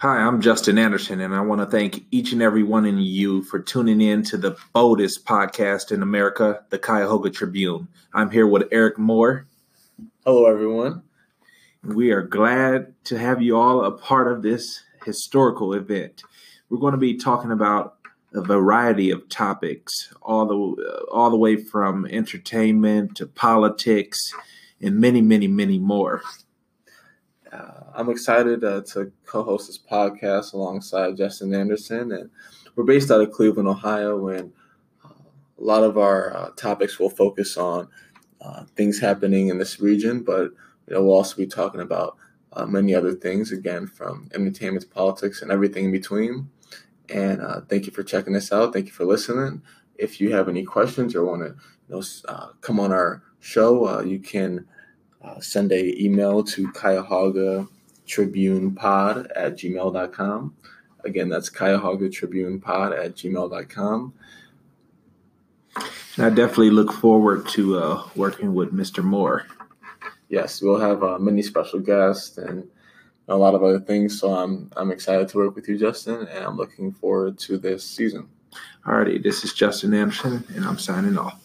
Hi, I'm Justin Anderson, and I want to thank each and every one of you for tuning in to the boldest podcast in America, the Cuyahoga Tribune. I'm here with Eric Moore. Hello, everyone. We are glad to have you all a part of this historical event. We're going to be talking about a variety of topics, all the all the way from entertainment to politics, and many, many, many more. Uh, I'm excited uh, to co-host this podcast alongside Justin Anderson, and we're based out of Cleveland, Ohio, and uh, a lot of our uh, topics will focus on uh, things happening in this region, but you know, we'll also be talking about uh, many other things, again, from entertainment to politics and everything in between. And thank you for checking us out. Thank you for listening. If you have any questions or want to you know, come on our show, you can uh, send a email to Cuyahoga Tribune Pod at gmail.com. Again, that's Cuyahoga Tribune Pod at gmail.com. I definitely look forward to uh, working with Mr. Moore. Yes, we'll have uh, many special guests and a lot of other things. So I'm I'm excited to work with you, Justin, and I'm looking forward to this season. Alrighty, this is Justin Anderson, and I'm signing off.